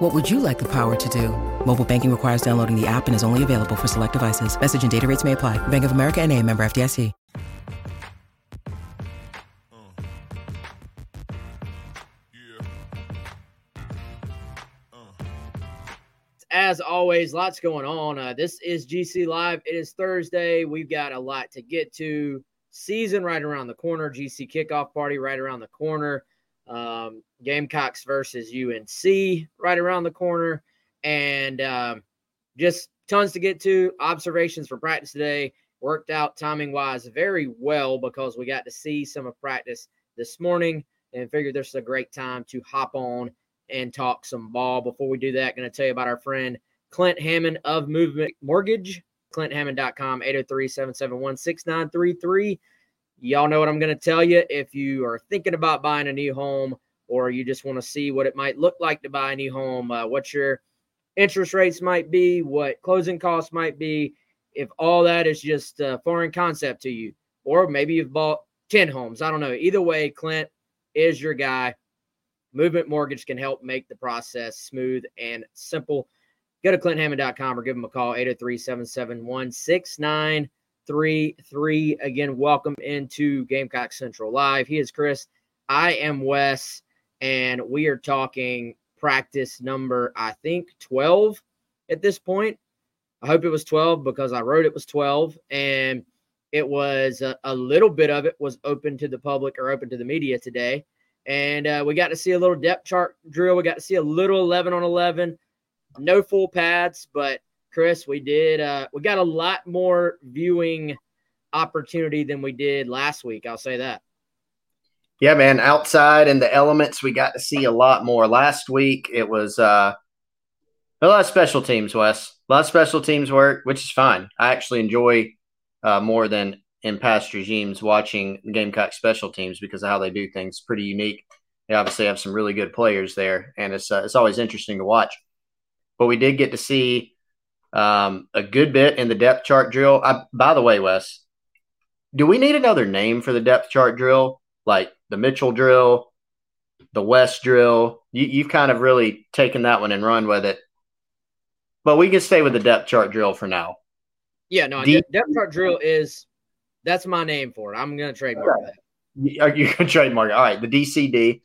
What would you like the power to do? Mobile banking requires downloading the app and is only available for select devices. Message and data rates may apply. Bank of America and a member FDIC. As always, lots going on. Uh, this is GC Live. It is Thursday. We've got a lot to get to. Season right around the corner. GC kickoff party right around the corner. Um, Gamecocks versus UNC right around the corner. And um, just tons to get to. Observations for practice today worked out timing wise very well because we got to see some of practice this morning and figured this is a great time to hop on and talk some ball. Before we do that, going to tell you about our friend Clint Hammond of Movement Mortgage, clinthammond.com, 803 771 6933. Y'all know what I'm going to tell you. If you are thinking about buying a new home or you just want to see what it might look like to buy a new home, uh, what your interest rates might be, what closing costs might be, if all that is just a foreign concept to you, or maybe you've bought 10 homes. I don't know. Either way, Clint is your guy. Movement Mortgage can help make the process smooth and simple. Go to clinthammond.com or give them a call, 803 771 6933. Again, welcome into Gamecock Central Live. He is Chris. I am Wes, and we are talking practice number, I think, 12 at this point. I hope it was 12 because I wrote it was 12. And it was a, a little bit of it was open to the public or open to the media today and uh, we got to see a little depth chart drill. We got to see a little 11 on 11. No full pads, but Chris, we did. Uh, we got a lot more viewing opportunity than we did last week. I'll say that. Yeah, man. Outside in the elements, we got to see a lot more. Last week, it was uh, a lot of special teams, Wes. A lot of special teams work, which is fine. I actually enjoy uh, more than in past regimes watching Gamecock special teams because of how they do things. Pretty unique. They obviously have some really good players there, and it's uh, it's always interesting to watch. But we did get to see um, a good bit in the depth chart drill. I, by the way, Wes, do we need another name for the depth chart drill, like the Mitchell drill, the Wes drill? You, you've kind of really taken that one and run with it. But we can stay with the depth chart drill for now. Yeah, no, D- depth chart drill is that's my name for it. I'm going to trademark that. You're going to trademark it. All right, the DCD.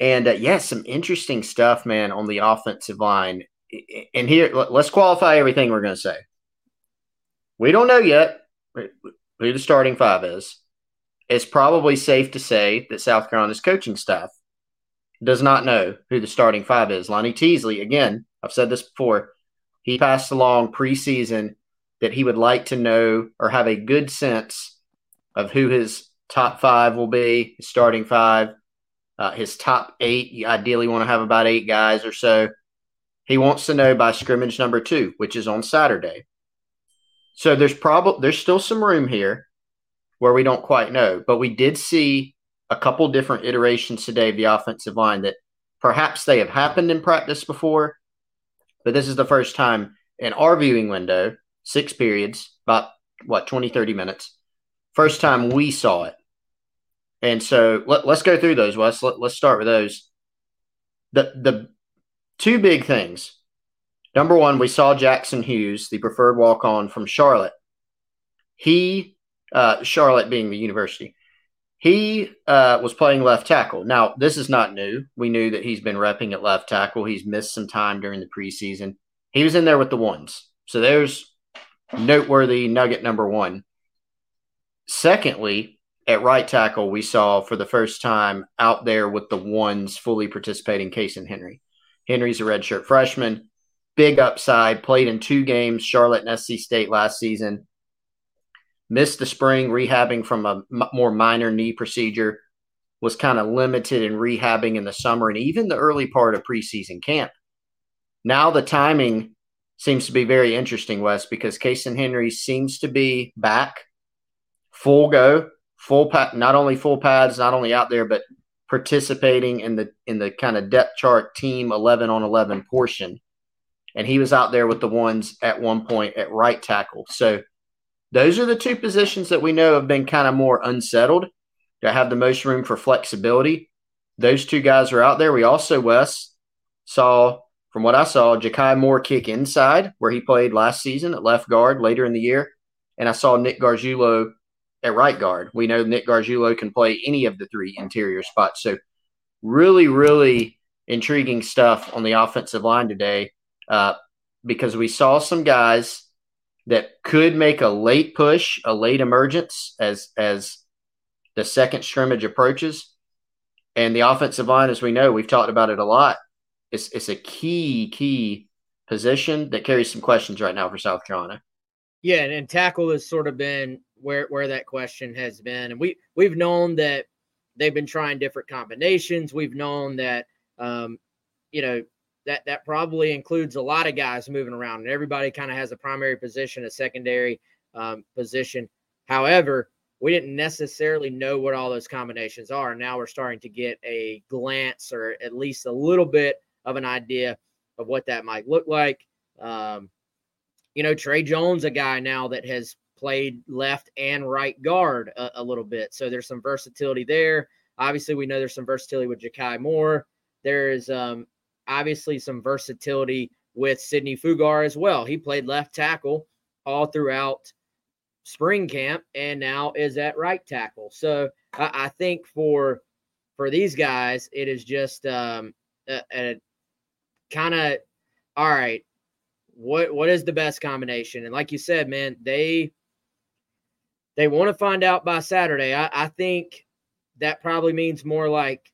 And uh, yeah, some interesting stuff, man, on the offensive line. And here, let's qualify everything we're going to say. We don't know yet who the starting five is. It's probably safe to say that South Carolina's coaching staff does not know who the starting five is. Lonnie Teasley, again, I've said this before, he passed along preseason that he would like to know or have a good sense of who his top five will be, his starting five, uh, his top eight. You ideally want to have about eight guys or so. He wants to know by scrimmage number two, which is on Saturday. So there's probably there's still some room here where we don't quite know, but we did see a couple different iterations today of the offensive line that perhaps they have happened in practice before, but this is the first time in our viewing window six periods, about what, 20, 30 minutes. First time we saw it. And so let, us go through those, Wes. Let, let's start with those. The, the two big things. Number one, we saw Jackson Hughes, the preferred walk on from Charlotte. He, uh, Charlotte being the university, he uh, was playing left tackle. Now, this is not new. We knew that he's been repping at left tackle. He's missed some time during the preseason. He was in there with the ones. So there's noteworthy nugget number one. Secondly, at right tackle, we saw for the first time out there with the ones fully participating Cason Henry. Henry's a redshirt freshman, big upside, played in two games, Charlotte and SC State last season. Missed the spring rehabbing from a m- more minor knee procedure, was kind of limited in rehabbing in the summer and even the early part of preseason camp. Now the timing seems to be very interesting, Wes, because Cason Henry seems to be back full go, full pad, not only full pads, not only out there, but participating in the in the kind of depth chart team 11 on 11 portion. And he was out there with the ones at one point at right tackle. So those are the two positions that we know have been kind of more unsettled, that have the most room for flexibility. Those two guys are out there. We also, Wes, saw, from what I saw, Ja'Kai Moore kick inside, where he played last season at left guard later in the year. And I saw Nick Gargiulo at right guard. We know Nick Gargiulo can play any of the three interior spots. So, really, really intriguing stuff on the offensive line today uh, because we saw some guys that could make a late push, a late emergence as as the second scrimmage approaches. And the offensive line, as we know, we've talked about it a lot. It's it's a key key position that carries some questions right now for South Carolina. Yeah, and, and tackle has sort of been where where that question has been, and we we've known that they've been trying different combinations. We've known that um, you know that that probably includes a lot of guys moving around, and everybody kind of has a primary position, a secondary um, position. However, we didn't necessarily know what all those combinations are. Now we're starting to get a glance, or at least a little bit of an idea of what that might look like. Um, you know, Trey Jones, a guy now that has played left and right guard a, a, little bit. So there's some versatility there. Obviously, we know there's some versatility with Ja'Kai Moore. There's um, obviously some versatility with Sidney Fugar as well. He played left tackle all throughout spring camp and now is at right tackle. So I, think for for these guys, it is just um, a, a kind of all right. What what is the best combination? And like you said, man, they they want to find out by Saturday. I, I think that probably means more like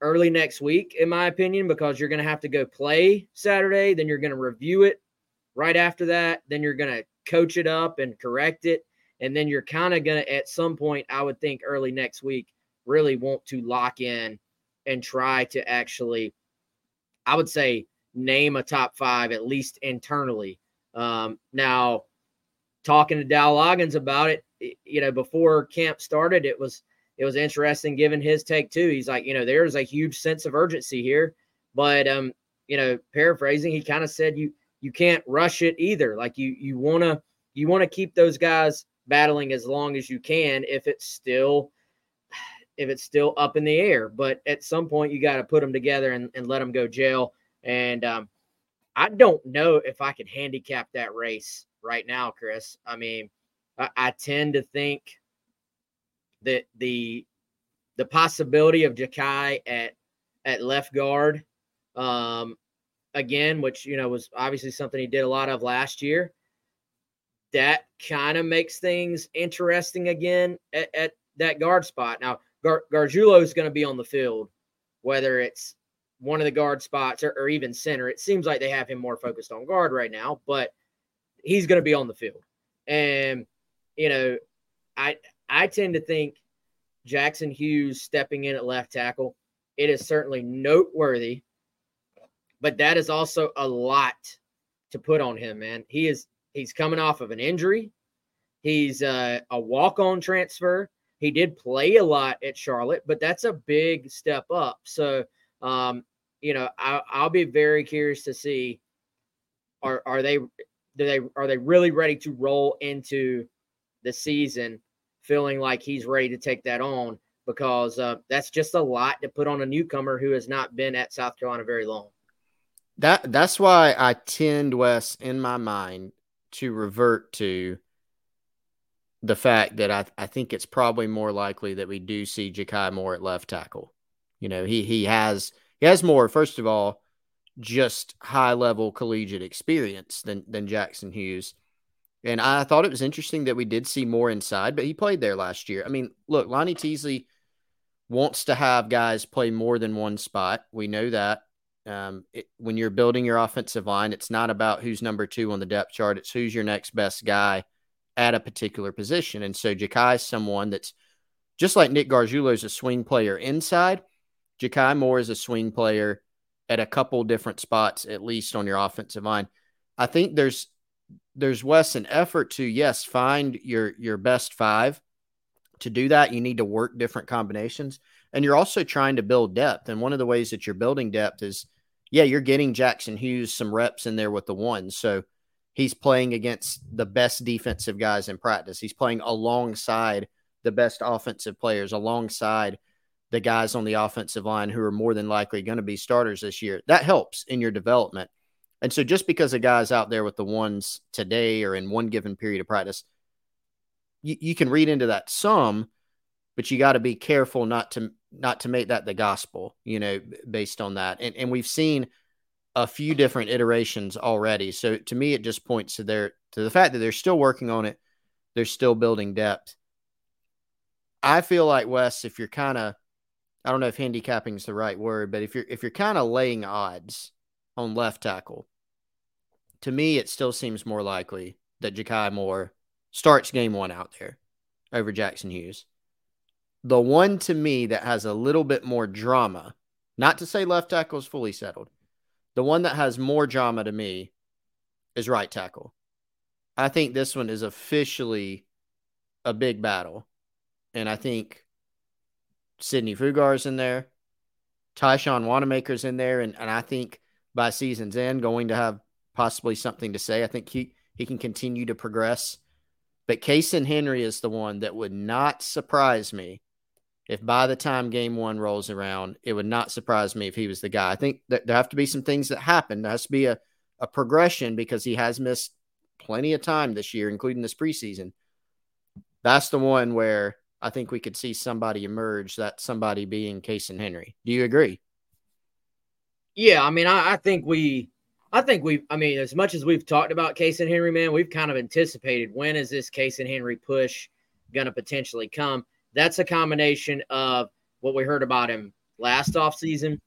early next week, in my opinion, because you're going to have to go play Saturday. Then you're going to review it right after that. Then you're going to coach it up and correct it. And then you're kind of going to, at some point, I would think early next week, really want to lock in and try to actually, I would say, name a top five, at least internally. Um, now, talking to Dowell Loggins about it, you know, before camp started, it was it was interesting given his take too. He's like, you know, there's a huge sense of urgency here, but um, you know, paraphrasing, he kind of said you you can't rush it either. Like you you want to you want to keep those guys battling as long as you can if it's still if it's still up in the air. But at some point, you got to put them together and, and let them go jail. And um, I don't know if I could handicap that race right now, Chris. I mean, I, I tend to think that the the possibility of Ja'Kai at at left guard, um, again, which you know was obviously something he did a lot of last year. That kind of makes things interesting again at, at that guard spot. Now, Gar- is going to be on the field, whether it's one of the guard spots or, or even center. It seems like they have him more focused on guard right now, but he's going to be on the field. And you know, I I tend to think Jackson Hughes stepping in at left tackle, it is certainly noteworthy, but that is also a lot to put on him, man. He is he's coming off of an injury. He's uh, a walk-on transfer. He did play a lot at Charlotte, but that's a big step up. So, um, you know, I, I'll be very curious to see are are they do they are they really ready to roll into the season feeling like he's ready to take that on because uh, that's just a lot to put on a newcomer who has not been at South Carolina very long. That that's why I tend, Wes, in my mind, to revert to the fact that I, I think it's probably more likely that we do see Ja'Kai Moore at left tackle. You know, he he has he has more, first of all, just high level collegiate experience than than Jackson Hughes. And I thought it was interesting that we did see more inside, but he played there last year. I mean, look, Lonnie Teasley wants to have guys play more than one spot. We know that. Um, it, when you're building your offensive line, it's not about who's number two on the depth chart. It's who's your next best guy at a particular position. And so Ja'Kai is someone that's just like Nick Gargiulo is a swing player inside. Ja'Kai Moore is a swing player at a couple different spots, at least on your offensive line. I think there's there's Wes an effort to yes find your your best five To do that, you need to work different combinations. And you're also trying to build depth. And one of the ways that you're building depth is, yeah, you're getting Jackson Hughes some reps in there with the ones. So he's playing against the best defensive guys in practice. He's playing alongside the best offensive players, alongside the guys on the offensive line who are more than likely going to be starters this year. That helps in your development. And so just because a guy's out there with the ones today or in one given period of practice, you, you can read into that some, but you got to be careful not to not to make that the gospel, you know, based on that. And and we've seen a few different iterations already. So to me, it just points to their to the fact that they're still working on it. They're still building depth. I feel like Wes, if you're kind of I don't know if handicapping is the right word, but if you're if you're kind of laying odds on left tackle, to me it still seems more likely that Ja'Kai Moore starts game one out there over Jackson Hughes. The one to me that has a little bit more drama, not to say left tackle is fully settled, the one that has more drama to me is right tackle. I think this one is officially a big battle. And I think Sidney Fugar's in there. Tyshawn Wanamaker's in there. And, and I think by season's end, going to have possibly something to say. I think he, he can continue to progress. But Cason Henry is the one that would not surprise me if by the time game one rolls around, it would not surprise me if he was the guy. I think that there have to be some things that happen. There has to be a, a progression because he has missed plenty of time this year, including this preseason. That's the one where I think we could see somebody emerge, that somebody being Casey Henry. Do you agree? Yeah, I mean, I, I, think we, I think we, I mean, as much as we've talked about Cason Henry, man, we've kind of anticipated when is this Cason Henry push going to potentially come. That's a combination of what we heard about him last offseason,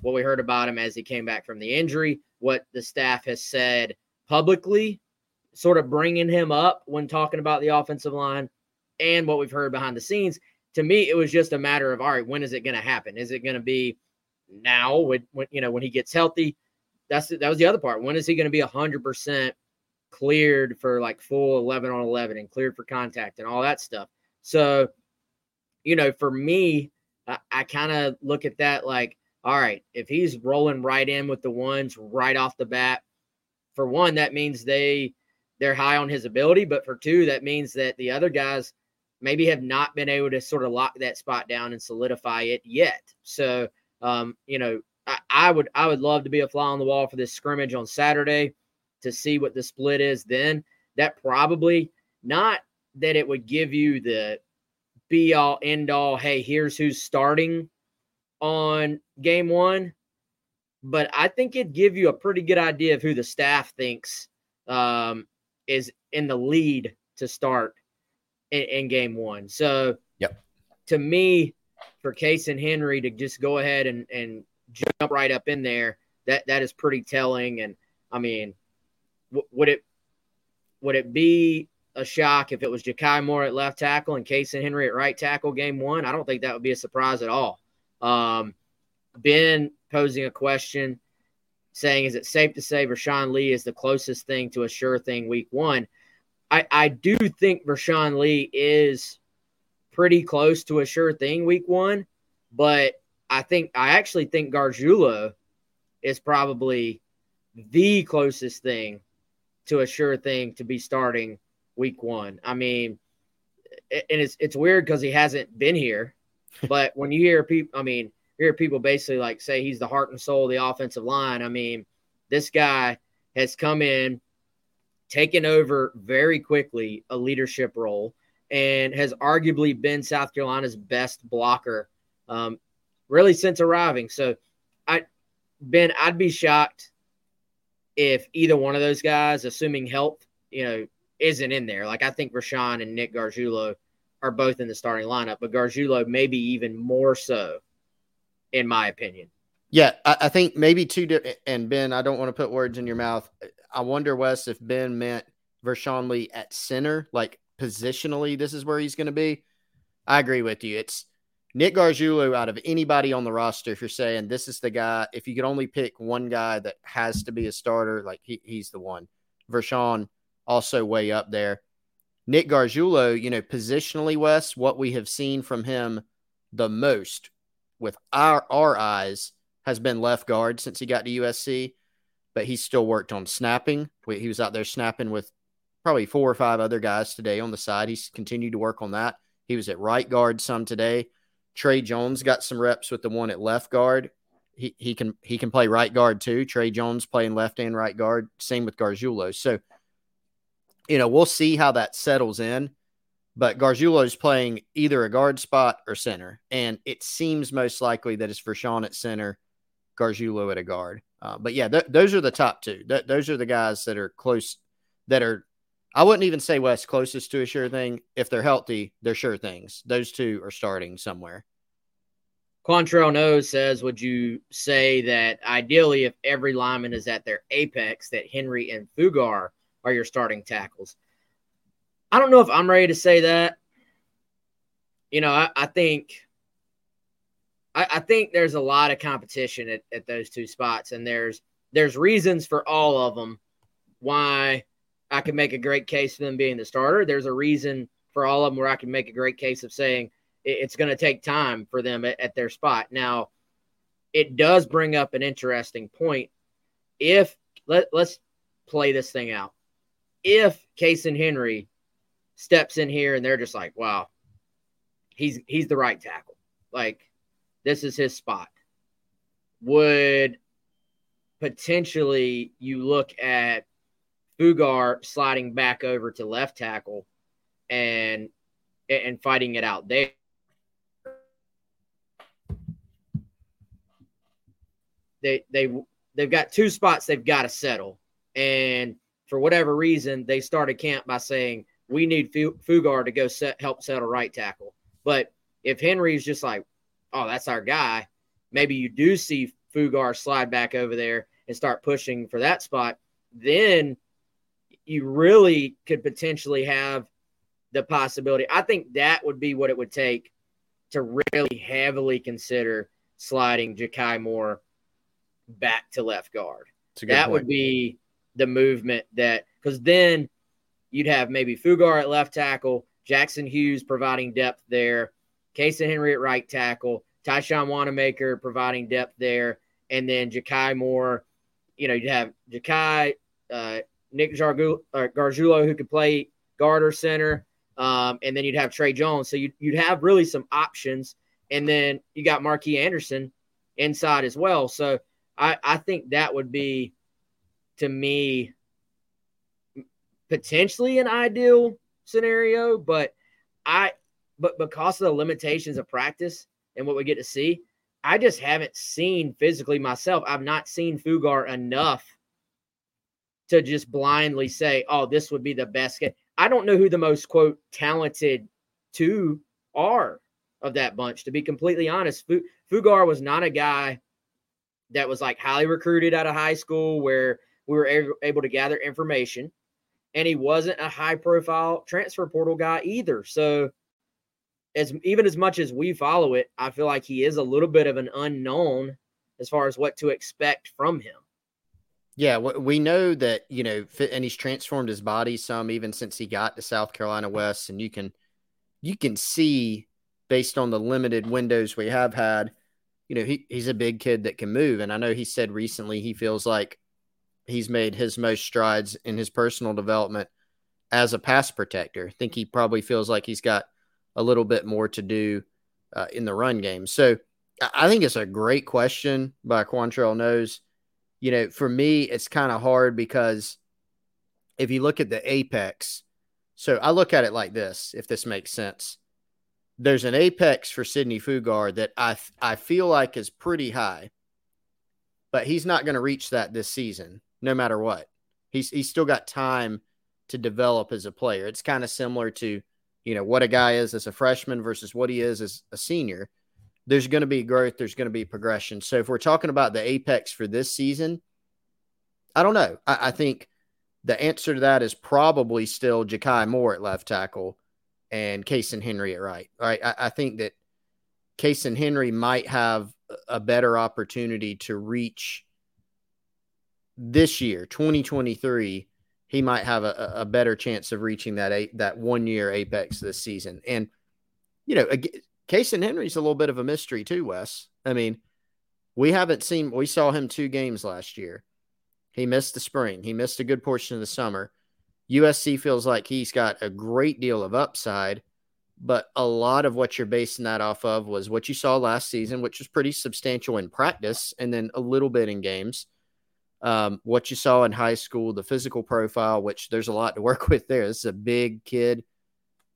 what we heard about him as he came back from the injury, what the staff has said publicly, sort of bringing him up when talking about the offensive line and what we've heard behind the scenes, to me, it was just a matter of all right, when is it going to happen? Is it going to be now when, when you know when he gets healthy? That's that was the other part. When is he going to be hundred percent cleared for like full eleven on eleven and cleared for contact and all that stuff? So, you know, for me, I, I kind of look at that like, all right, if he's rolling right in with the ones right off the bat, for one, that means they they're high on his ability, but for two, that means that the other guys maybe have not been able to sort of lock that spot down and solidify it yet. So, um, you know, I, I, would I would love to be a fly on the wall for this scrimmage on Saturday to see what the split is. Then that probably not that it would give you the be all end all. Hey, here's who's starting on game one, but I think it'd give you a pretty good idea of who the staff thinks um, is in the lead to start in, in game one. So, yep. to me, for Cason Henry to just go ahead and, and jump right up in there, that that is pretty telling. And I mean, w- would it would it be a shock if it was Ja'Kai Moore at left tackle and Cason Henry at right tackle game one? I don't think that would be a surprise at all. Um, ben posing a question saying, is it safe to say Rashawn Lee is the closest thing to a sure thing week one? I, I do think Rashawn Lee is pretty close to a sure thing week one, but I think I actually think Gargiulo is probably the closest thing to a sure thing to be starting week one. I mean, and it's it's weird because he hasn't been here, but when you hear people, I mean, hear people basically like say he's the heart and soul of the offensive line. I mean, this guy has come in taken over very quickly a leadership role and has arguably been South Carolina's best blocker um, really since arriving. So, I Ben, I'd be shocked if either one of those guys, assuming health, you know, isn't in there. Like I think Rashawn and Nick Gargiulo are both in the starting lineup, but Gargiulo maybe even more so, in my opinion. Yeah, I, I think maybe two. Di- and Ben, I don't want to put words in your mouth. I wonder, Wes, if Ben meant Vershon Lee at center, like positionally, this is where he's going to be. I agree with you. It's Nick Gargiulo out of anybody on the roster. If you're saying this is the guy, if you could only pick one guy that has to be a starter, like he, he's the one. Vershon also way up there. Nick Gargiulo, you know, positionally, Wes, what we have seen from him the most with our our eyes has been left guard since he got to USC, but he's still worked on snapping. He was out there snapping with probably four or five other guys today on the side. He's continued to work on that. He was at right guard some today. Trey Jones got some reps with the one at left guard. He he can he can play right guard too. Trey Jones playing left and right guard. Same with Gargiulo. So, you know, we'll see how that settles in. But Gargiulo is playing either a guard spot or center, and it seems most likely that it's Vershon at center, Gargiulo at a guard. Uh, but yeah, th- those are the top two. Th- those are the guys that are close, that are I wouldn't even say Wes closest to a sure thing. If they're healthy, they're sure things. Those two are starting somewhere. Quantrell knows says, would you say that ideally, if every lineman is at their apex, that Henry and Fugar are your starting tackles? I don't know if I'm ready to say that. You know, I, I think I, I, think there's a lot of competition at, at those two spots, and there's there's reasons for all of them why I can make a great case for them being the starter. There's a reason for all of them where I can make a great case of saying it's going to take time for them at, at their spot. Now, it does bring up an interesting point. If let, let's play this thing out. If Cason Henry steps in here and they're just like, wow, he's he's the right tackle. Like this is his spot. Would potentially you look at Fugar sliding back over to left tackle and and fighting it out there. They they they've got two spots they've got to settle, and for whatever reason, they started camp by saying we need Fugar to go set, help settle right tackle. But if Henry's just like, oh, that's our guy, maybe you do see Fugar slide back over there and start pushing for that spot. Then you really could potentially have the possibility. I think that would be what it would take to really heavily consider sliding Jakai Moore back to left guard. That point. would be the movement that because then you'd have maybe Fugar at left tackle, Jackson Hughes providing depth there, Cason Henry at right tackle, Tyshawn Wanamaker providing depth there, and then Jakai Moore. You know, you'd have Jakai, uh, Nick Jargu- Gargiulo, who could play guard or center. Um, and then you'd have Trey Jones. So you'd, you'd have really some options. And then you got Marquis Anderson inside as well. So I, I think that would be, to me, potentially an ideal scenario. But I, but because of the limitations of practice and what we get to see, I just haven't seen physically myself. I've not seen Fugar enough to just blindly say, oh, this would be the best. Game. I don't know who the most quote talented two are of that bunch. To be completely honest, Fugar was not a guy that was like highly recruited out of high school where we were able to gather information, and he wasn't a high profile transfer portal guy either. So, as even as much as we follow it, I feel like he is a little bit of an unknown as far as what to expect from him. Yeah, we know that you know, and he's transformed his body some even since he got to South Carolina Wes, and you can you can see based on the limited windows we have had, you know, he, he's a big kid that can move, and I know he said recently he feels like he's made his most strides in his personal development as a pass protector. I think he probably feels like he's got a little bit more to do uh, in the run game. So I think it's a great question by Quantrell Knows you know, for me, it's kind of hard because if you look at the apex, so I look at it like this, if this makes sense. There's an apex for Sidney Fugar that I I feel like is pretty high, but he's not going to reach that this season, no matter what. He's he's still got time to develop as a player. It's kind of similar to, you know, what a guy is as a freshman versus what he is as a senior there's going to be growth, there's going to be progression. So if we're talking about the apex for this season, I don't know. I, I think the answer to that is probably still Jakai Moore at left tackle and Cason Henry at right. Right. I, I think that Cason Henry might have a better opportunity to reach this year, 2023, he might have a, a better chance of reaching that eight, that one year apex this season. And you know, Cason Henry's a little bit of a mystery too, Wes. I mean, we haven't seen. We saw him two games last year. He missed the spring. He missed a good portion of the summer. USC feels like he's got a great deal of upside, but a lot of what you're basing that off of was what you saw last season, which was pretty substantial in practice and then a little bit in games. Um, what you saw in high school, the physical profile, which there's a lot to work with there. This is a big kid,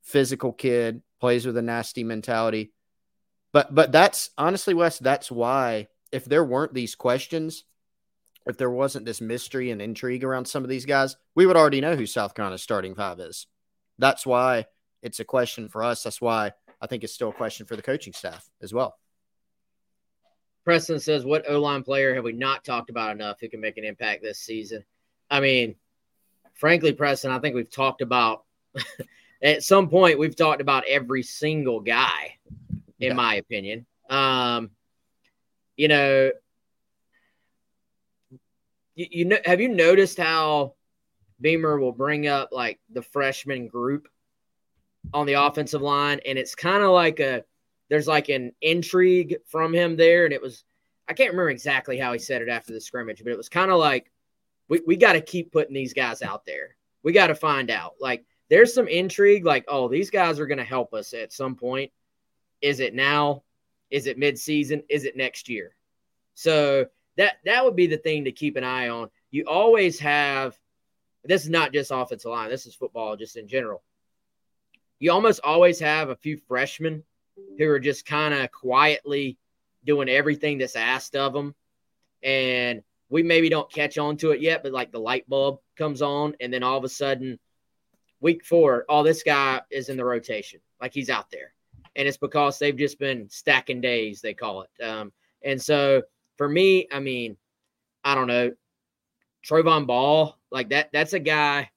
physical kid, plays with a nasty mentality. But but that's honestly, Wes, that's why if there weren't these questions, if there wasn't this mystery and intrigue around some of these guys, we would already know who South Carolina's starting five is. That's why it's a question for us. That's why I think it's still a question for the coaching staff as well. Preston says, What O line player have we not talked about enough who can make an impact this season? I mean, frankly, Preston, I think we've talked about at some point, we've talked about every single guy, in yeah. my opinion. Um, you know, you, you know, have you noticed how Beamer will bring up like the freshman group on the offensive line, and it's kind of like a there's like an intrigue from him there, and it was I can't remember exactly how he said it after the scrimmage, but it was kind of like we, we got to keep putting these guys out there. We got to find out. Like there's some intrigue, like, oh, these guys are going to help us at some point. Is it now? Is it midseason? Is it next year? So that that would be the thing to keep an eye on. You always have this is not just offensive line, this is football just in general. You almost always have a few freshmen who are just kind of quietly doing everything that's asked of them. And we maybe don't catch on to it yet, but like the light bulb comes on, and then all of a sudden, week four, four, oh, this guy is in the rotation, like he's out there. And it's because they've just been stacking days, they call it. Um, and so for me, I mean, I don't know, Trovon Baugh, like that, that's a guy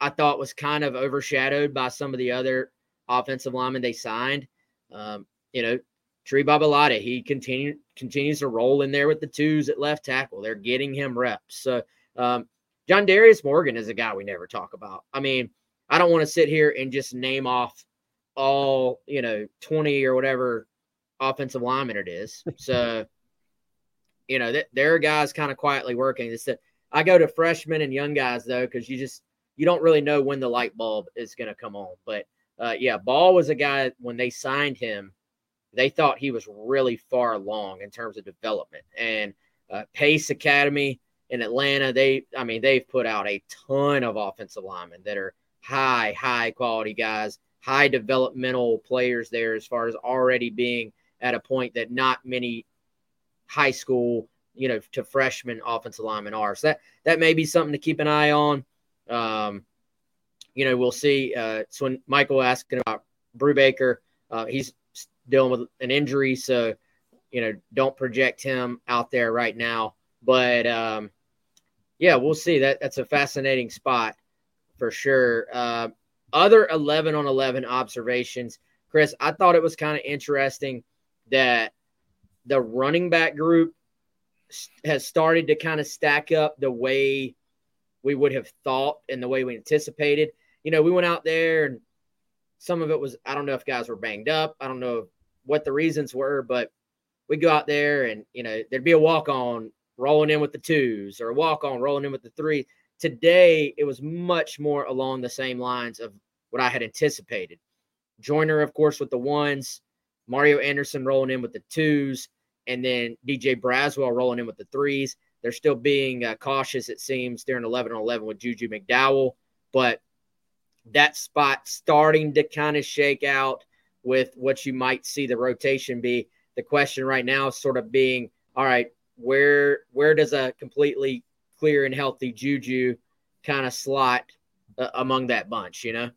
I thought was kind of overshadowed by some of the other offensive linemen they signed. Um, you know, Tree Babalade, he continue, continues to roll in there with the twos at left tackle. They're getting him reps. So, um, John Darius Morgan is a guy we never talk about. I mean, I don't want to sit here and just name off all, you know, 20 or whatever offensive lineman it is. So, you know, that there are guys kind of quietly working. It's that I go to freshmen and young guys though, because you just you don't really know when the light bulb is going to come on. But uh, yeah, Baugh was a guy when they signed him, they thought he was really far along in terms of development. And uh, Pace Academy in Atlanta, they I mean they've put out a ton of offensive linemen that are high high quality guys, high developmental players there as far as already being at a point that not many high school, you know, to freshman offensive linemen are. So that that may be something to keep an eye on. Um, you know, we'll see. Uh, so when Michael asking about Brubaker, uh, he's dealing with an injury, so you know, don't project him out there right now. But um, yeah, we'll see. That that's a fascinating spot for sure. Uh, other eleven on eleven observations, Chris. I thought it was kind of interesting that the running back group has started to kind of stack up the way we would have thought and the way we anticipated. You know, we went out there and some of it was I don't know if guys were banged up. I don't know what the reasons were, but we go out there and you know there'd be a walk on rolling in with the twos or a walk on rolling in with the three. Today it was much more along the same lines of what I had anticipated. Joyner, of course, with the ones, Mario Anderson rolling in with the twos, and then Djay Braswell rolling in with the threes. They're still being uh, cautious, it seems, during 11 on 11 with Juju McDowell, but that spot starting to kind of shake out with what you might see the rotation be. The question right now is sort of being, all right, where where does a completely clear and healthy Juju kind of slot uh, among that bunch? You know.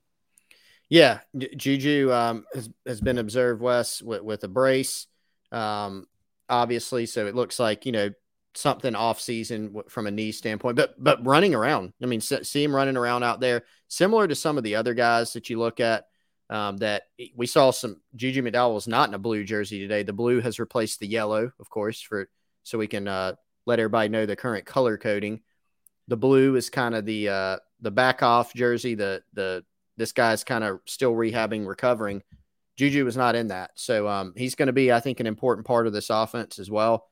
Yeah, Juju um, has, has been observed, Wes, with, with a brace, um, obviously. So it looks like, you know, something off season from a knee standpoint, but but running around. I mean, see him running around out there, similar to some of the other guys that you look at. Um, that we saw some Juju McDowell was not in a blue jersey today. The blue has replaced the yellow, of course, for so we can uh, let everybody know the current color coding. The blue is kind of the uh, the back off jersey, the the this guy's kind of still rehabbing, recovering. Juju was not in that, so um, he's going to be, I think, an important part of this offense as well.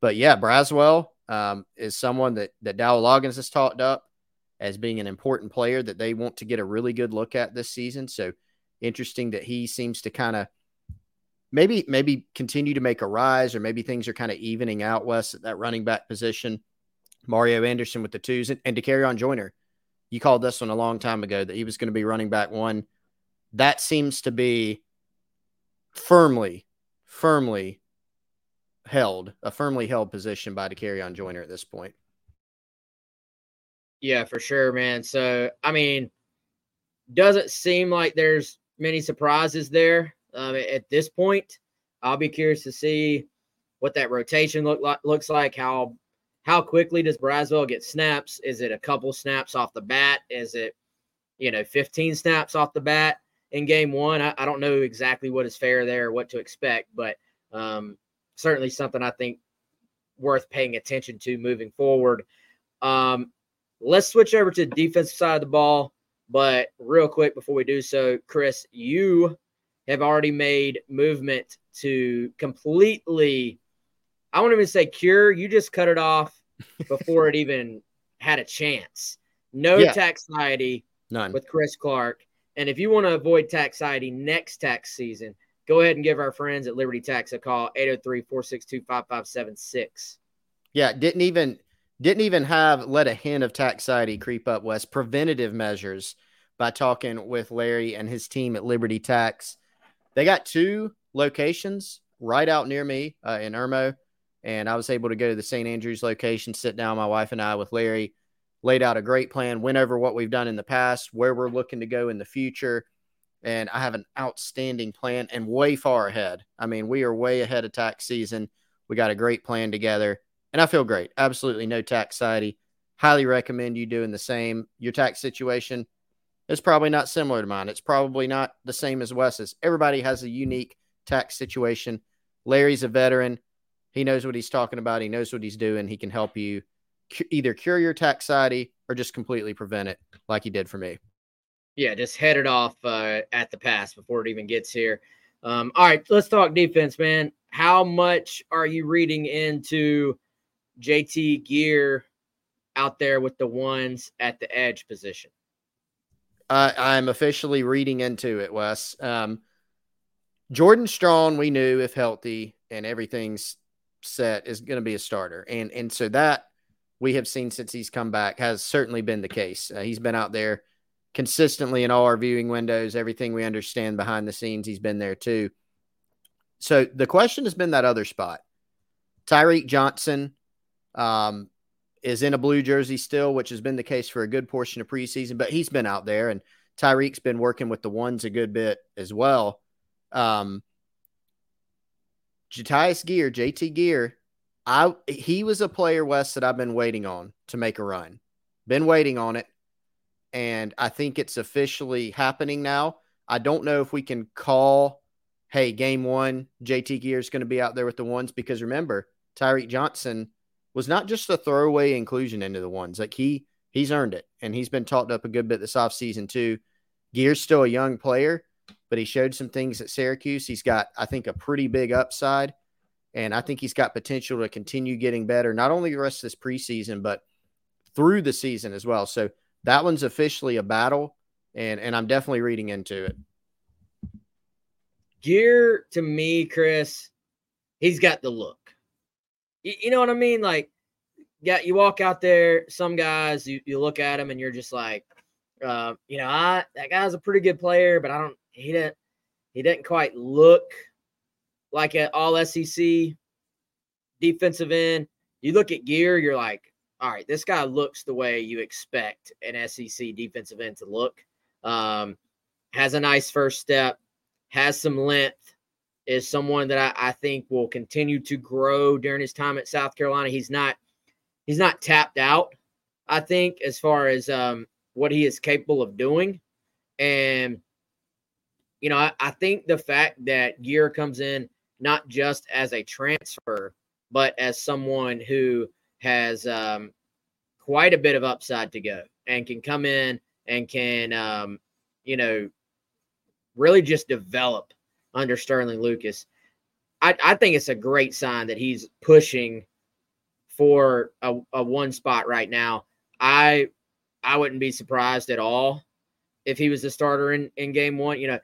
But yeah, Braswell um, is someone that that Dowell Loggins has talked up as being an important player that they want to get a really good look at this season. So interesting that he seems to kind of maybe maybe continue to make a rise, or maybe things are kind of evening out Wes at that running back position. Mario Anderson with the twos and, and on Joyner you called this one a long time ago that he was going to be running back one. That seems to be firmly, firmly held, a firmly held position by Dakereon Joyner at this point. Yeah, for sure, man. So, I mean, doesn't seem like there's many surprises there um, at this point. I'll be curious to see what that rotation look like, looks like, how how quickly does Braswell get snaps? Is it a couple snaps off the bat? Is it, you know, 15 snaps off the bat in game one? I, I don't know exactly what is fair there, what to expect, but um, certainly something I think worth paying attention to moving forward. Um, let's switch over to the defensive side of the ball. But real quick before we do so, Chris, you have already made movement to completely, I won't even say cure, you just cut it off before it even had a chance. No yeah. taxiety None. with Chris Clark. And if you want to avoid tax taxiety next tax season, go ahead and give our friends at Liberty Tax a call 803-462-5576. Yeah, didn't even didn't even have let a hint of tax taxiety creep up Wes preventative measures by talking with Larry and his team at Liberty Tax. They got two locations right out near me uh, in Irmo and I was able to go to the St. Andrews location, sit down, my wife and I, with Larry, laid out a great plan, went over what we've done in the past, where we're looking to go in the future. And I have an outstanding plan and way far ahead. I mean, we are way ahead of tax season. We got a great plan together, and I feel great. Absolutely no taxiety. Highly recommend you doing the same. Your tax situation is probably not similar to mine. It's probably not the same as Wes's. Everybody has a unique tax situation. Larry's a veteran. He knows what he's talking about. He knows what he's doing. He can help you either cure your taxiety or just completely prevent it, like he did for me. Yeah, just head it off uh, at the pass before it even gets here. Um, all right, let's talk defense, man. How much are you reading into JT Geer out there with the ones at the edge position? Uh, I'm officially reading into it, Wes. Um, Jordan Strong, we knew if healthy and everything's set is going to be a starter, and and so that we have seen since he's come back has certainly been the case. Uh, he's been out there consistently in all our viewing windows. Everything we understand behind the scenes, he's been there too. So the question has been that other spot. Tyreek Johnson um, is in a blue jersey still, which has been the case for a good portion of preseason, but he's been out there and Tyreek's been working with the ones a good bit as well. Um, Jatius Geer, JT Geer, I he was a player Wes that I've been waiting on to make a run. Been waiting on it, and I think it's officially happening now. I don't know if we can call, hey, game one, JT Geer is going to be out there with the ones because remember, Tyreek Johnson was not just a throwaway inclusion into the ones. Like he he's earned it, and he's been talked up a good bit this offseason too. Geer's still a young player, but he showed some things at Syracuse. He's got, I think, a pretty big upside. And I think he's got potential to continue getting better, not only the rest of this preseason, but through the season as well. So that one's officially a battle, and, and I'm definitely reading into it. Gear to me, Chris, he's got the look. You, you know what I mean? Like, yeah, you walk out there, some guys, you, you look at him and you're just like, uh, you know, I that guy's a pretty good player, but I don't he didn't he didn't quite look like an all SEC defensive end. You look at Geer, you're like, all right, this guy looks the way you expect an SEC defensive end to look. Um, has a nice first step, has some length, is someone that I, I think will continue to grow during his time at South Carolina. He's not he's not tapped out, I think, as far as um, what he is capable of doing. And you know, I, I think the fact that Geer comes in not just as a transfer, but as someone who has um, quite a bit of upside to go. and can come in and can, um, you know, really just develop under Sterling Lucas. I, I think it's a great sign that he's pushing for a, a one spot right now. I I wouldn't be surprised at all if he was the starter in, in game one. You know,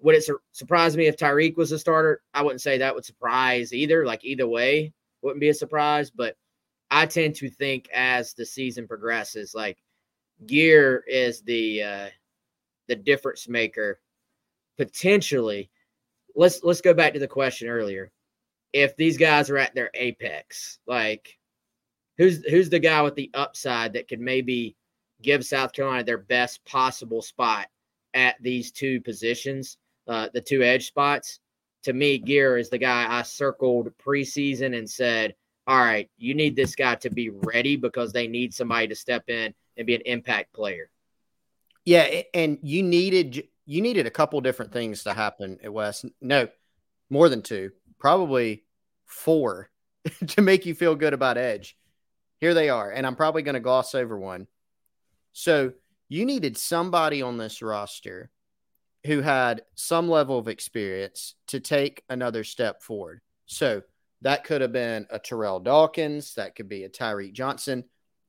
would it sur- surprise me if Tyreek was a starter? I wouldn't say that would surprise either. Like either way, wouldn't be a surprise. But I tend to think as the season progresses, like Geer is the uh, the difference maker potentially. Let's let's go back to the question earlier. If these guys are at their apex, like who's who's the guy with the upside that could maybe give South Carolina their best possible spot at these two positions, uh, the two edge spots? To me, Geer is the guy I circled preseason and said, all right, you need this guy to be ready because they need somebody to step in and be an impact player. Yeah, and you needed you needed a couple different things to happen at West. No, more than two, probably four to make you feel good about Edge. Here they are, and I'm probably going to gloss over one. So you needed somebody on this roster who had some level of experience to take another step forward. So that could have been a Terrell Dawkins, that could be a Tyreek Johnson.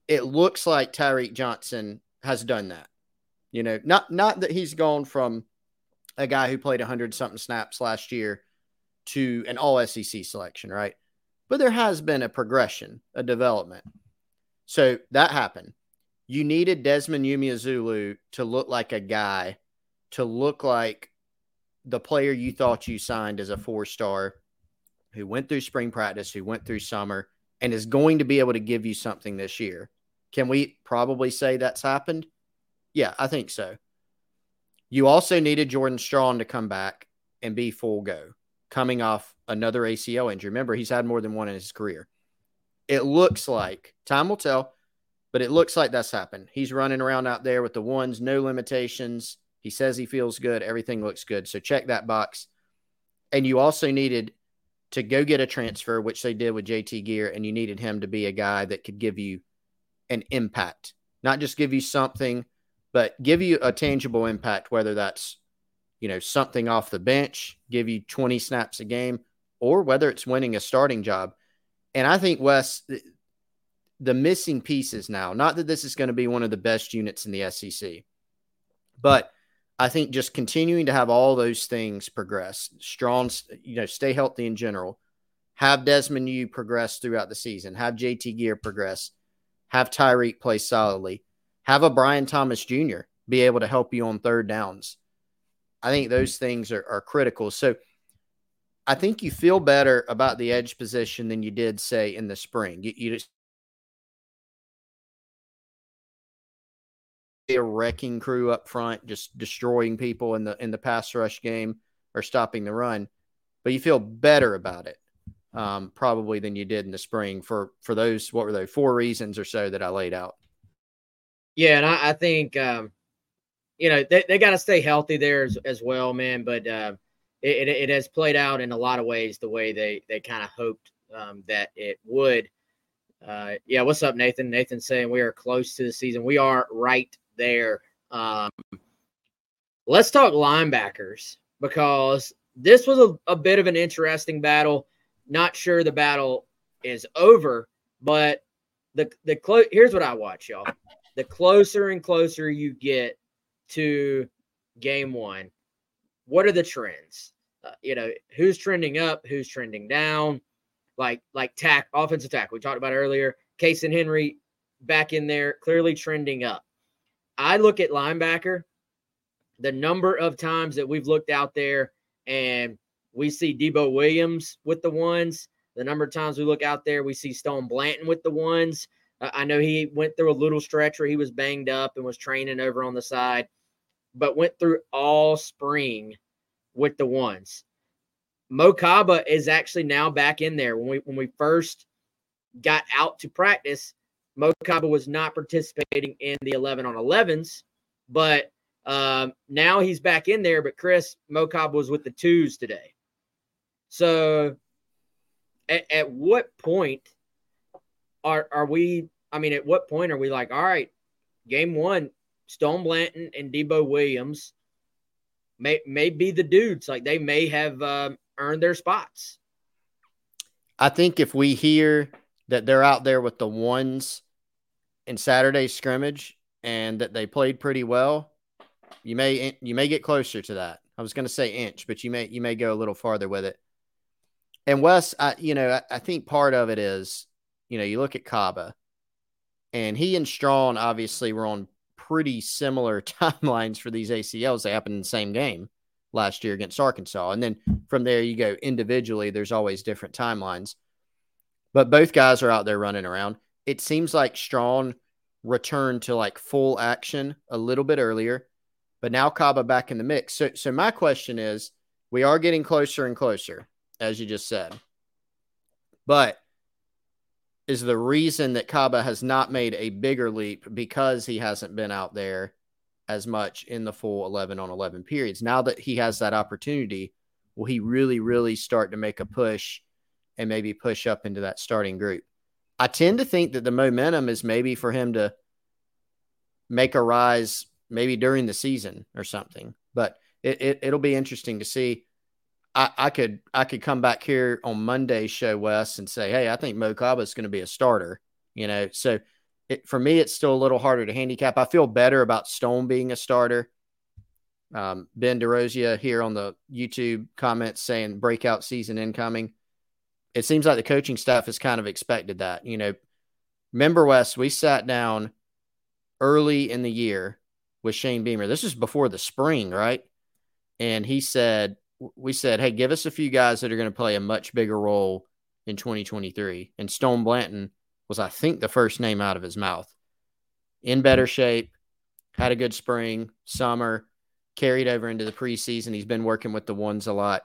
It looks like Tyreek Johnson has done that. You know, not not that he's gone from a guy who played 100 something snaps last year to an all SEC selection, right? But there has been a progression, a development. So that happened. You needed Desmond Umeozulu to look like a guy, to look like the player you thought you signed as a four star who went through spring practice, who went through summer, and is going to be able to give you something this year. Can we probably say that's happened? Yeah, I think so. You also needed Jordan Strachan to come back and be full go, coming off another ACL injury. Remember, he's had more than one in his career. It looks like time will tell, but it looks like that's happened. He's running around out there with the ones, no limitations. He says he feels good. Everything looks good. So check that box. And you also needed to go get a transfer, which they did with JT Geer, and you needed him to be a guy that could give you an impact, not just give you something, but give you a tangible impact, whether that's, you know, something off the bench, give you 20 snaps a game, or whether it's winning a starting job. And I think Wes, the missing pieces now, not that this is going to be one of the best units in the SEC, but I think just continuing to have all those things progress, strong, you know, stay healthy in general, have Desmond U progress throughout the season, have JT Geer progress, have Tyreek play solidly, have a Bryan Thomas Jr. be able to help you on third downs. I think those things are, are critical. So I think you feel better about the edge position than you did, say, in the spring. You, you just a wrecking crew up front, just destroying people in the in the pass rush game or stopping the run, but you feel better about it um, probably than you did in the spring for for those what were those four reasons or so that I laid out. Yeah, and I, I think um, you know they, they got to stay healthy there as, as well, man. But uh, it, it, has played out in a lot of ways the way they they kind of hoped um, that it would. Uh, yeah, what's up, Nathan? Nathan saying we are close to the season. We are right there. Um, let's talk linebackers because this was a, a bit of an interesting battle. Not sure the battle is over, but the the clo- here's what I watch, y'all. The closer and closer you get to game one, what are the trends? Uh, you know, who's trending up, who's trending down? Like like tack offensive tack we talked about earlier. Cason Henry back in there, clearly trending up. I look at linebacker, the number of times that we've looked out there and we see Debo Williams with the ones. The number of times we look out there, we see Stone Blanton with the ones. I know he went through a little stretch where he was banged up and was training over on the side, but went through all spring with the ones. Mo Kaba is actually now back in there. When we when we first got out to practice, Mo Kaba was not participating in the 11 on 11s, but um, now he's back in there. But Chris Mo Kaba was with the twos today. So, at, at what point are are we? I mean, at what point are we like, all right, game one, Stone Blanton and Debo Williams may may be the dudes. Like they may have uh, earned their spots. I think if we hear that they're out there with the ones in Saturday's scrimmage and that they played pretty well, you may you may get closer to that. I was going to say inch, but you may you may go a little farther with it. And Wes, I, you know, I, I think part of it is, you know, you look at Kaba, and he and Strachan obviously were on pretty similar timelines for these ACLs. They happened in the same game last year against Arkansas. And then from there, you go individually, there's always different timelines. But both guys are out there running around. It seems like Strachan returned to like full action a little bit earlier, but now Kaba back in the mix. So, so my question is we are getting closer and closer, as you just said. But is the reason that Kaba has not made a bigger leap because he hasn't been out there as much in the full 11 on 11 periods. Now that he has that opportunity, will he really, really start to make a push and maybe push up into that starting group? I tend to think that the momentum is maybe for him to make a rise maybe during the season or something, but it, it, will be interesting to see. I, I could I could come back here on Monday's show, Wes, and say, hey, I think Mo Kaba is going to be a starter. You know, so it, for me, it's still a little harder to handicap. I feel better about Stone being a starter. Um, ben DeRosia here on the YouTube comments saying breakout season incoming. It seems like the coaching staff has kind of expected that. You know, remember Wes, we sat down early in the year with Shane Beamer. This is before the spring, right? And he said, we said, hey, give us a few guys that are going to play a much bigger role in 2023. And Stone Blanton was, I think, the first name out of his mouth. In better shape, had a good spring, summer, carried over into the preseason. He's been working with the ones a lot.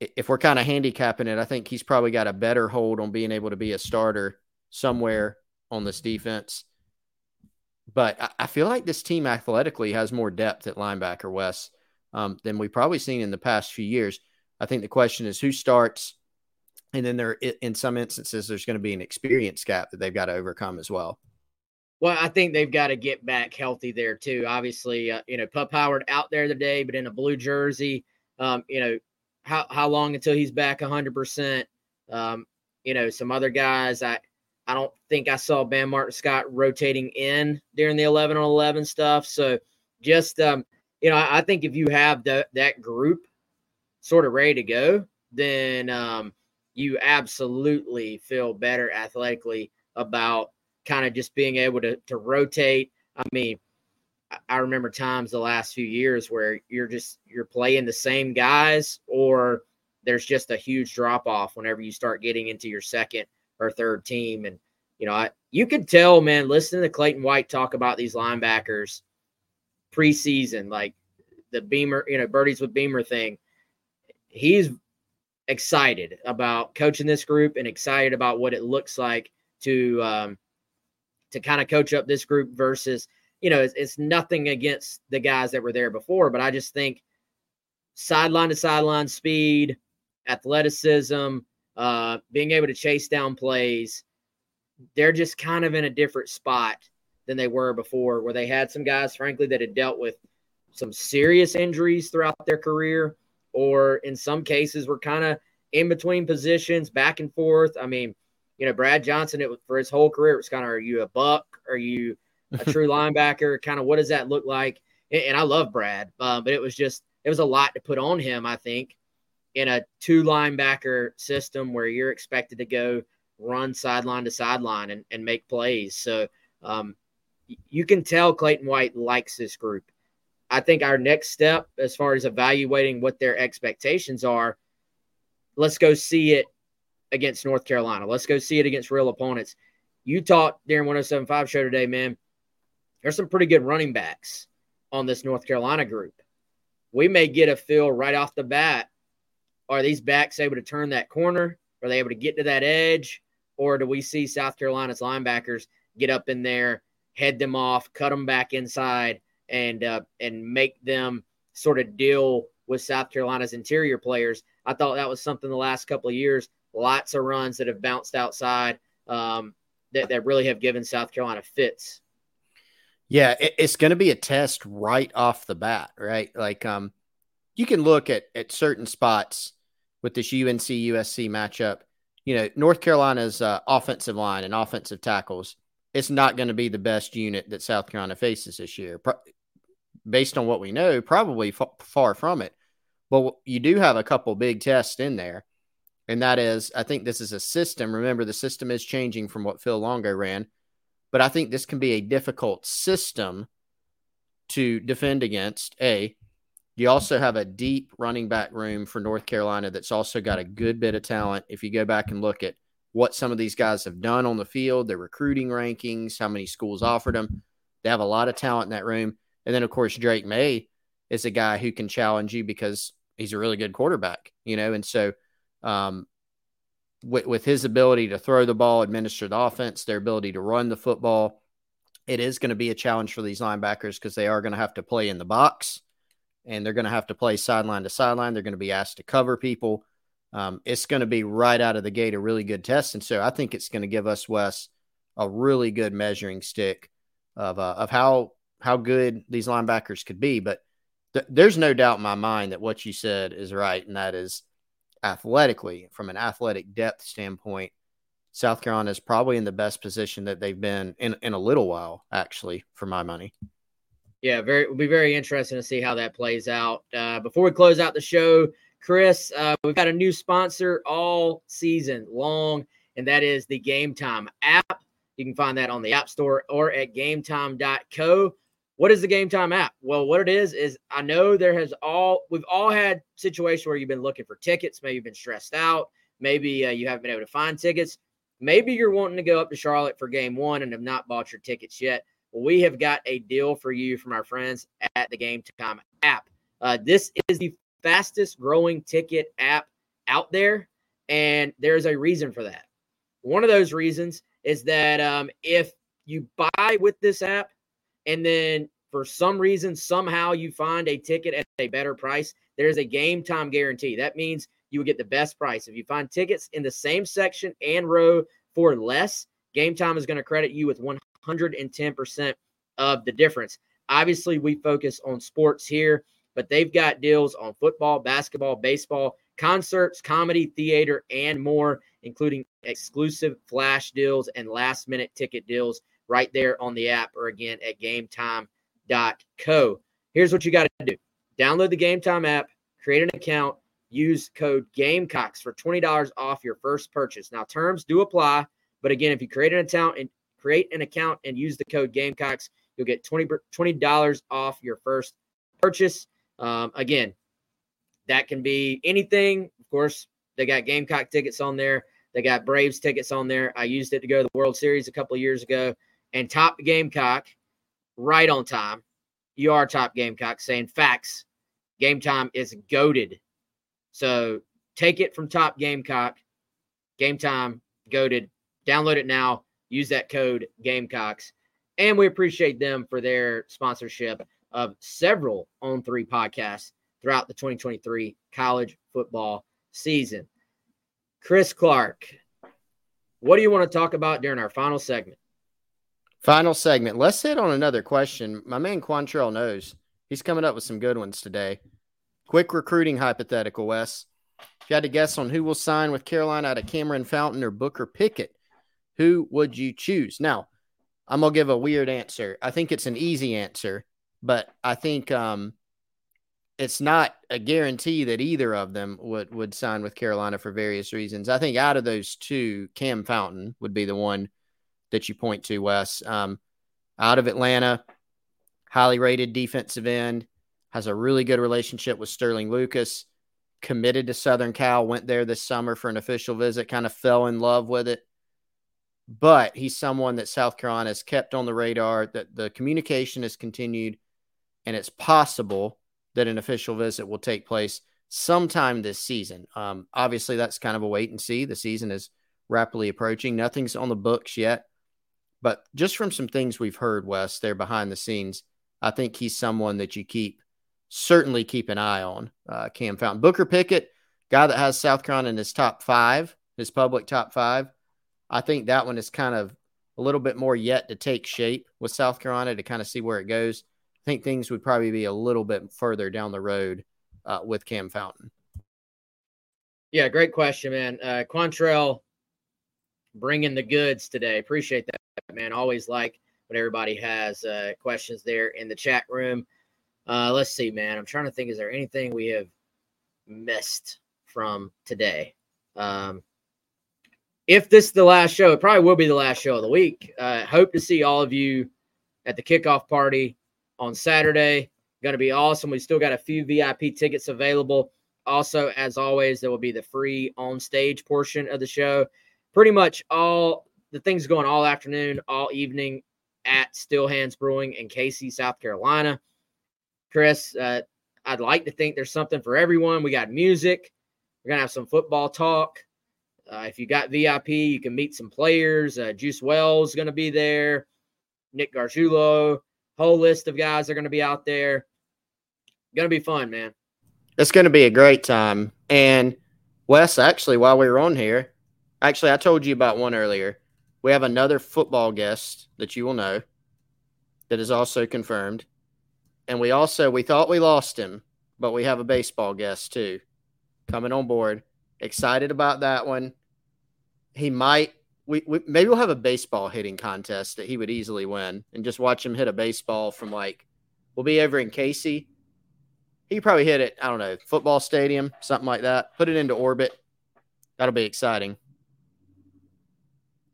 If we're kind of handicapping it, I think he's probably got a better hold on being able to be a starter somewhere on this defense. But I feel like this team athletically has more depth at linebacker, Wes um, than we've probably seen in the past few years. I think the question is who starts, and then there, in some instances, there's going to be an experience gap that they've got to overcome as well. Well, I think they've got to get back healthy there too. Obviously, uh, you know, Pup Howard out there today, but in a blue jersey. Um, you know, how how long until he's back 100? Um, percent You know, some other guys. I I don't think I saw Bam Martin Scott rotating in during the 11 on 11 stuff. So just um, you know, I, I think if you have the, that group sort of ready to go, then um, you absolutely feel better athletically about kind of just being able to to rotate. I mean, I remember times the last few years where you're just you're playing the same guys or there's just a huge drop off whenever you start getting into your second or third team and you know I, you could tell man listening to Clayton White talk about these linebackers preseason, like the Beamer, you know, birdies with Beamer thing. He's excited about coaching this group and excited about what it looks like to um, to kind of coach up this group versus you know it's, it's, nothing against the guys that were there before, but I just think sideline to sideline speed, athleticism, uh, being able to chase down plays, they're just kind of in a different spot than they were before, where they had some guys, frankly, that had dealt with some serious injuries throughout their career, or in some cases were kind of in between positions, back and forth. I mean, you know, Brad Johnson, it was for his whole career, it was kind of, are you a buck? Are you a true linebacker? Kind of what does that look like? And, and I love Brad, uh, but it was just, it was a lot to put on him, I think, in a two linebacker system where you're expected to go run sideline to sideline and, and make plays. So, um, you can tell Clayton White likes this group. I think our next step, as far as evaluating what their expectations are, let's go see it against North Carolina. Let's go see it against real opponents. You talked during 1075 show today, man. There's some pretty good running backs on this North Carolina group. We may get a feel right off the bat. Are these backs able to turn that corner? Are they able to get to that edge? Or do we see South Carolina's linebackers get up in there head them off, cut them back inside, and uh, and make them sort of deal with South Carolina's interior players. I thought that was something the last couple of years. Lots of runs that have bounced outside um, that, that really have given South Carolina fits. Yeah, it's going to be a test right off the bat, right? Like, um, you can look at at certain spots with this UNC USC matchup. You know, North Carolina's uh, offensive line and offensive tackles. It's not going to be the best unit that South Carolina faces this year, Pro- based on what we know. Probably f- far from it, but you do have a couple big tests in there, and that is, I think this is a system. Remember, the system is changing from what Phil Longo ran but I think this can be a difficult system to defend against. A, you also have a deep running back room for North Carolina that's also got a good bit of talent. If you go back and look at what some of these guys have done on the field, their recruiting rankings, how many schools offered them, they have a lot of talent in that room. And then, of course, Drake Maye is a guy who can challenge you because he's a really good quarterback, you know. And so, um, with, with his ability to throw the ball, administer the offense, their ability to run the football, it is going to be a challenge for these linebackers because they are going to have to play in the box and they're going to have to play sideline to sideline. They're going to be asked to cover people. Um, it's going to be right out of the gate a really good test. And so I think it's going to give us, Wes, a really good measuring stick of, uh, of how, how good these linebackers could be. But th- there's no doubt in my mind that what you said is right. And that is athletically, from an athletic depth standpoint, South Carolina is probably in the best position that they've been in, in a little while, actually, for my money. Yeah, very it'll be very interesting to see how that plays out. Uh, before we close out the show, Chris, uh, we've got a new sponsor all season long, and that is the Gametime app. You can find that on the App Store or at gametime.co. What is the Gametime app? Well, what it is is I know there has all we've all had situations where you've been looking for tickets, maybe you've been stressed out, maybe uh, you haven't been able to find tickets, maybe you're wanting to go up to Charlotte for Game One and have not bought your tickets yet. Well, we have got a deal for you from our friends at the Game Time app. Uh, this is the fastest growing ticket app out there, and there's a reason for that. One of those reasons is that um, if you buy with this app and then for some reason, somehow you find a ticket at a better price, there's a game time guarantee. That means you will get the best price. If you find tickets in the same section and row for less, game time is going to credit you with 110% of the difference. Obviously, we focus on sports here, but they've got deals on football, basketball, baseball, concerts, comedy, theater, and more, including exclusive flash deals and last minute ticket deals right there on the app or again at gametime.co. Here's what you got to do download the Gametime app, create an account, use code GAMECOCKS for $20 off your first purchase. Now, terms do apply, but again, if you create an account and create an account and use the code GAMECOCKS, you'll get 20 $20 off your first purchase. Um, again, that can be anything. Of course, they got Gamecock tickets on there. They got Braves tickets on there. I used it to go to the World Series a couple years ago and top Gamecock right on time. You are top Gamecock saying facts. Game time is goaded. So take it from top Gamecock. Game time goaded. Download it now. Use that code Gamecocks. And we appreciate them for their sponsorship of several On3 podcasts throughout the 2023 college football season. Chris Clark, what do you want to talk about during our final segment? Final segment. Let's hit on another question. My man Quantrell knows. He's coming up with some good ones today. Quick recruiting hypothetical, Wes. If you had to guess on who will sign with Carolina out of Cameron Fountain or Booker Pickett, who would you choose? Now, I'm gonna give a weird answer. I think it's an easy answer, but I think um, it's not a guarantee that either of them would would sign with Carolina for various reasons. I think out of those two, Cam Fountain would be the one that you point to, Wes. Um, out of Atlanta, highly rated defensive end, has a really good relationship with Sterling Lucas, committed to Southern Cal, went there this summer for an official visit, kind of fell in love with it. But he's someone that South Carolina has kept on the radar, that the communication has continued, and it's possible that an official visit will take place sometime this season. Um, obviously, that's kind of a wait and see. The season is rapidly approaching. Nothing's on the books yet. But just from some things we've heard, Wes, there behind the scenes, I think he's someone that you keep certainly keep an eye on. Uh, Cam Fountain, Booker Pickett, guy that has South Carolina in his top five, his public top five. I think that one is kind of a little bit more yet to take shape with South Carolina to kind of see where it goes. Think things would probably be a little bit further down the road uh, with Cam Fountain. Yeah, great question, man. Uh, Quantrell bringing the goods today. Appreciate that, man. Always like when everybody has uh, questions there in the chat room. Uh, let's see, man. I'm trying to think. Is there anything we have missed from today? Um, if this is the last show, it probably will be the last show of the week. Uh, hope to see all of you at the kickoff party on Saturday. Going to be awesome. We still got a few VIP tickets available. Also, as always, there will be the free on stage portion of the show. Pretty much all the things going all afternoon, all evening at Steel Hands Brewing in Cayce, South Carolina. Chris, uh, I'd like to think there's something for everyone. We got music. We're gonna have some football talk. Uh, if you got VIP, you can meet some players. Uh, Juice Wells going to be there. Nick Gargiulo. Whole list of guys are going to be out there. Going to be fun, man. It's going to be a great time. And Wes, actually, while we were on here, actually, I told you about one earlier. We have another football guest that you will know that is also confirmed. And we also we thought we lost him, but we have a baseball guest too coming on board. Excited about that one. He might we, we maybe we'll have a baseball hitting contest that he would easily win and just watch him hit a baseball from like we'll be over in Cayce. He probably hit it, I don't know, football stadium, something like that. Put it into orbit. That'll be exciting.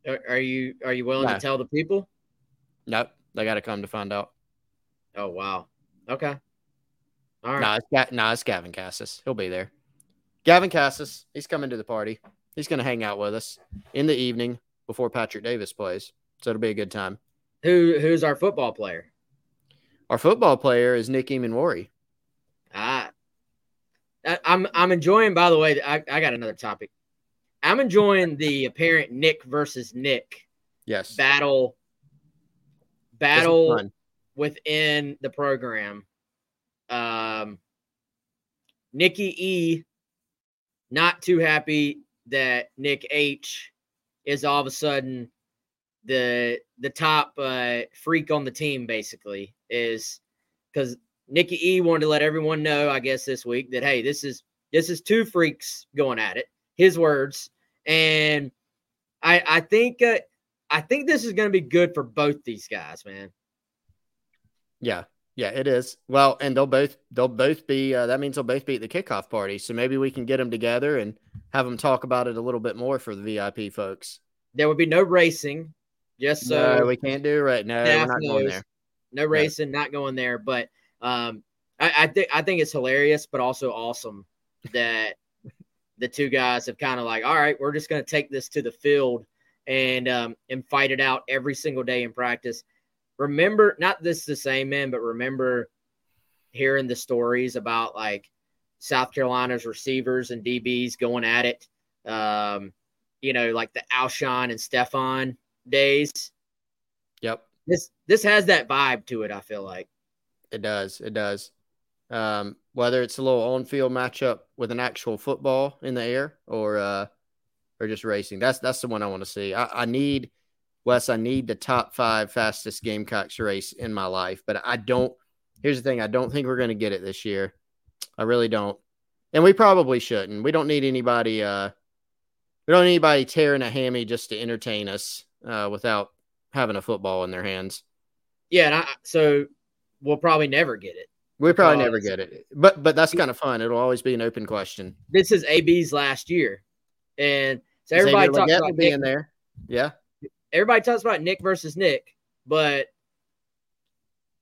Are, you are you willing no. to tell the people? Nope. They got to come to find out. Oh wow. Okay. All right. Nah, it's, nah, it's Gavin Casas. He'll be there. Gavin Casas, he's coming to the party. He's going to hang out with us in the evening before Patrick Davis plays. So it'll be a good time. Who who's our football player? Our football player is Nick Emmanwori. Ah, I'm I'm enjoying. By the way, I, I got another topic. I'm enjoying the apparent Nick versus Nick. Yes. Battle. Battle within the program. Um, Nikki E not too happy that Nick H is all of a sudden the the top uh, freak on the team. Basically, is because Nikki E wanted to let everyone know, I guess, this week that hey, this is this is two freaks going at it. His words, and I I think uh, I think this is going to be good for both these guys, man. Yeah, yeah, it is. Well, and they'll both they'll both be uh, that means they'll both be at the kickoff party. So maybe we can get them together and have them talk about it a little bit more for the VIP folks. There will be no racing, just so no, we can't do right. No, we're not knows. going there. No racing, no. not going there. But um, I, I think I think it's hilarious, but also awesome that the two guys have kind of like, all right, we're just going to take this to the field and um, and fight it out every single day in practice remember not this the same man, but remember hearing the stories about like South Carolina's receivers and DBs going at it. Um, you know, like the Alshon and Stephon days. Yep. This this has that vibe to it, I feel like. It does. It does. Um, whether it's a little on-field matchup with an actual football in the air or uh or just racing. That's that's the one I want to see. I, I need Wes, I need the top five fastest Gamecocks race in my life, but I don't. Here's the thing: I don't think we're going to get it this year. I really don't, and we probably shouldn't. We don't need anybody. Uh, we don't need anybody tearing a hammy just to entertain us uh, without having a football in their hands. Yeah, and I, so we'll probably never get it. We probably never get it, but but that's kind of fun. It'll always be an open question. This is AB's last year, and so everybody Xavier talks about being there. Yeah, everybody talks about Nick versus Nick, but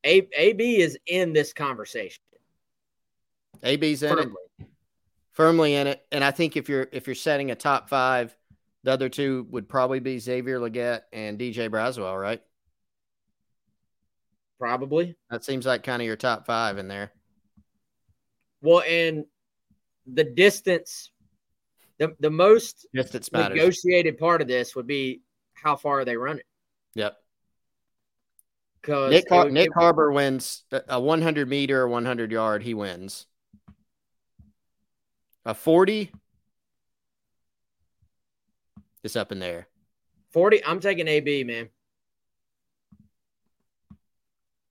A- AB is in this conversation. AB's in firmly. it, firmly in it, and I think if you're if you're setting a top five, the other two would probably be Xavier Legette and Djay Braswell, right? Probably. That seems like kind of your top five in there. Well, and the distance, the the most distance negotiated part of this would be how far are they running? Yep. Because Nick, Har- Nick Harbor wins a 100 meter, 100 yard. He wins. A 40 is up in there. 40. I'm taking AB, man.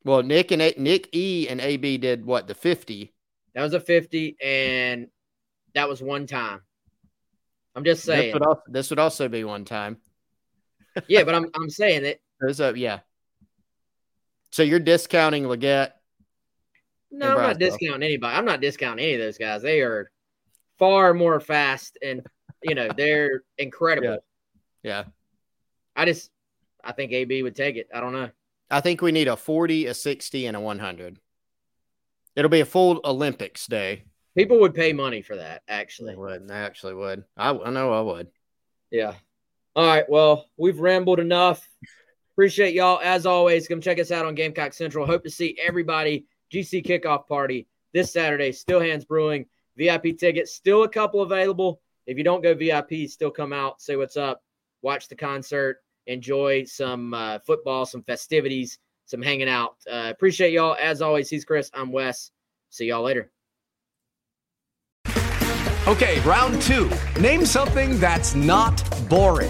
Well, Nick and A- Nick E and AB did what the fifty. That was a fifty, and that was one time. I'm just saying. This would also, this would also be one time. Yeah, but I'm I'm saying it. There's a yeah. So you're discounting Legette. No, I'm not discounting anybody. I'm not discounting any of those guys. They are far more fast and you know they're incredible. Yeah. yeah. I just I think AB would take it. I don't know. I think we need a 40, a 60, and a 100. It'll be a full Olympics day. People would pay money for that, actually. They would. They actually would. I, I know I would. Yeah. All right. Well, we've rambled enough. Appreciate y'all. As always, come check us out on Gamecock Central. Hope to see everybody. GC kickoff party this Saturday. Steel Hands Brewing. VIP tickets, still a couple available. If you don't go VIP, still come out, say what's up, watch the concert, enjoy some uh, football, some festivities, some hanging out. Uh, appreciate y'all. As always, he's Chris. I'm Wes. See y'all later. Okay, round two. Name something that's not boring.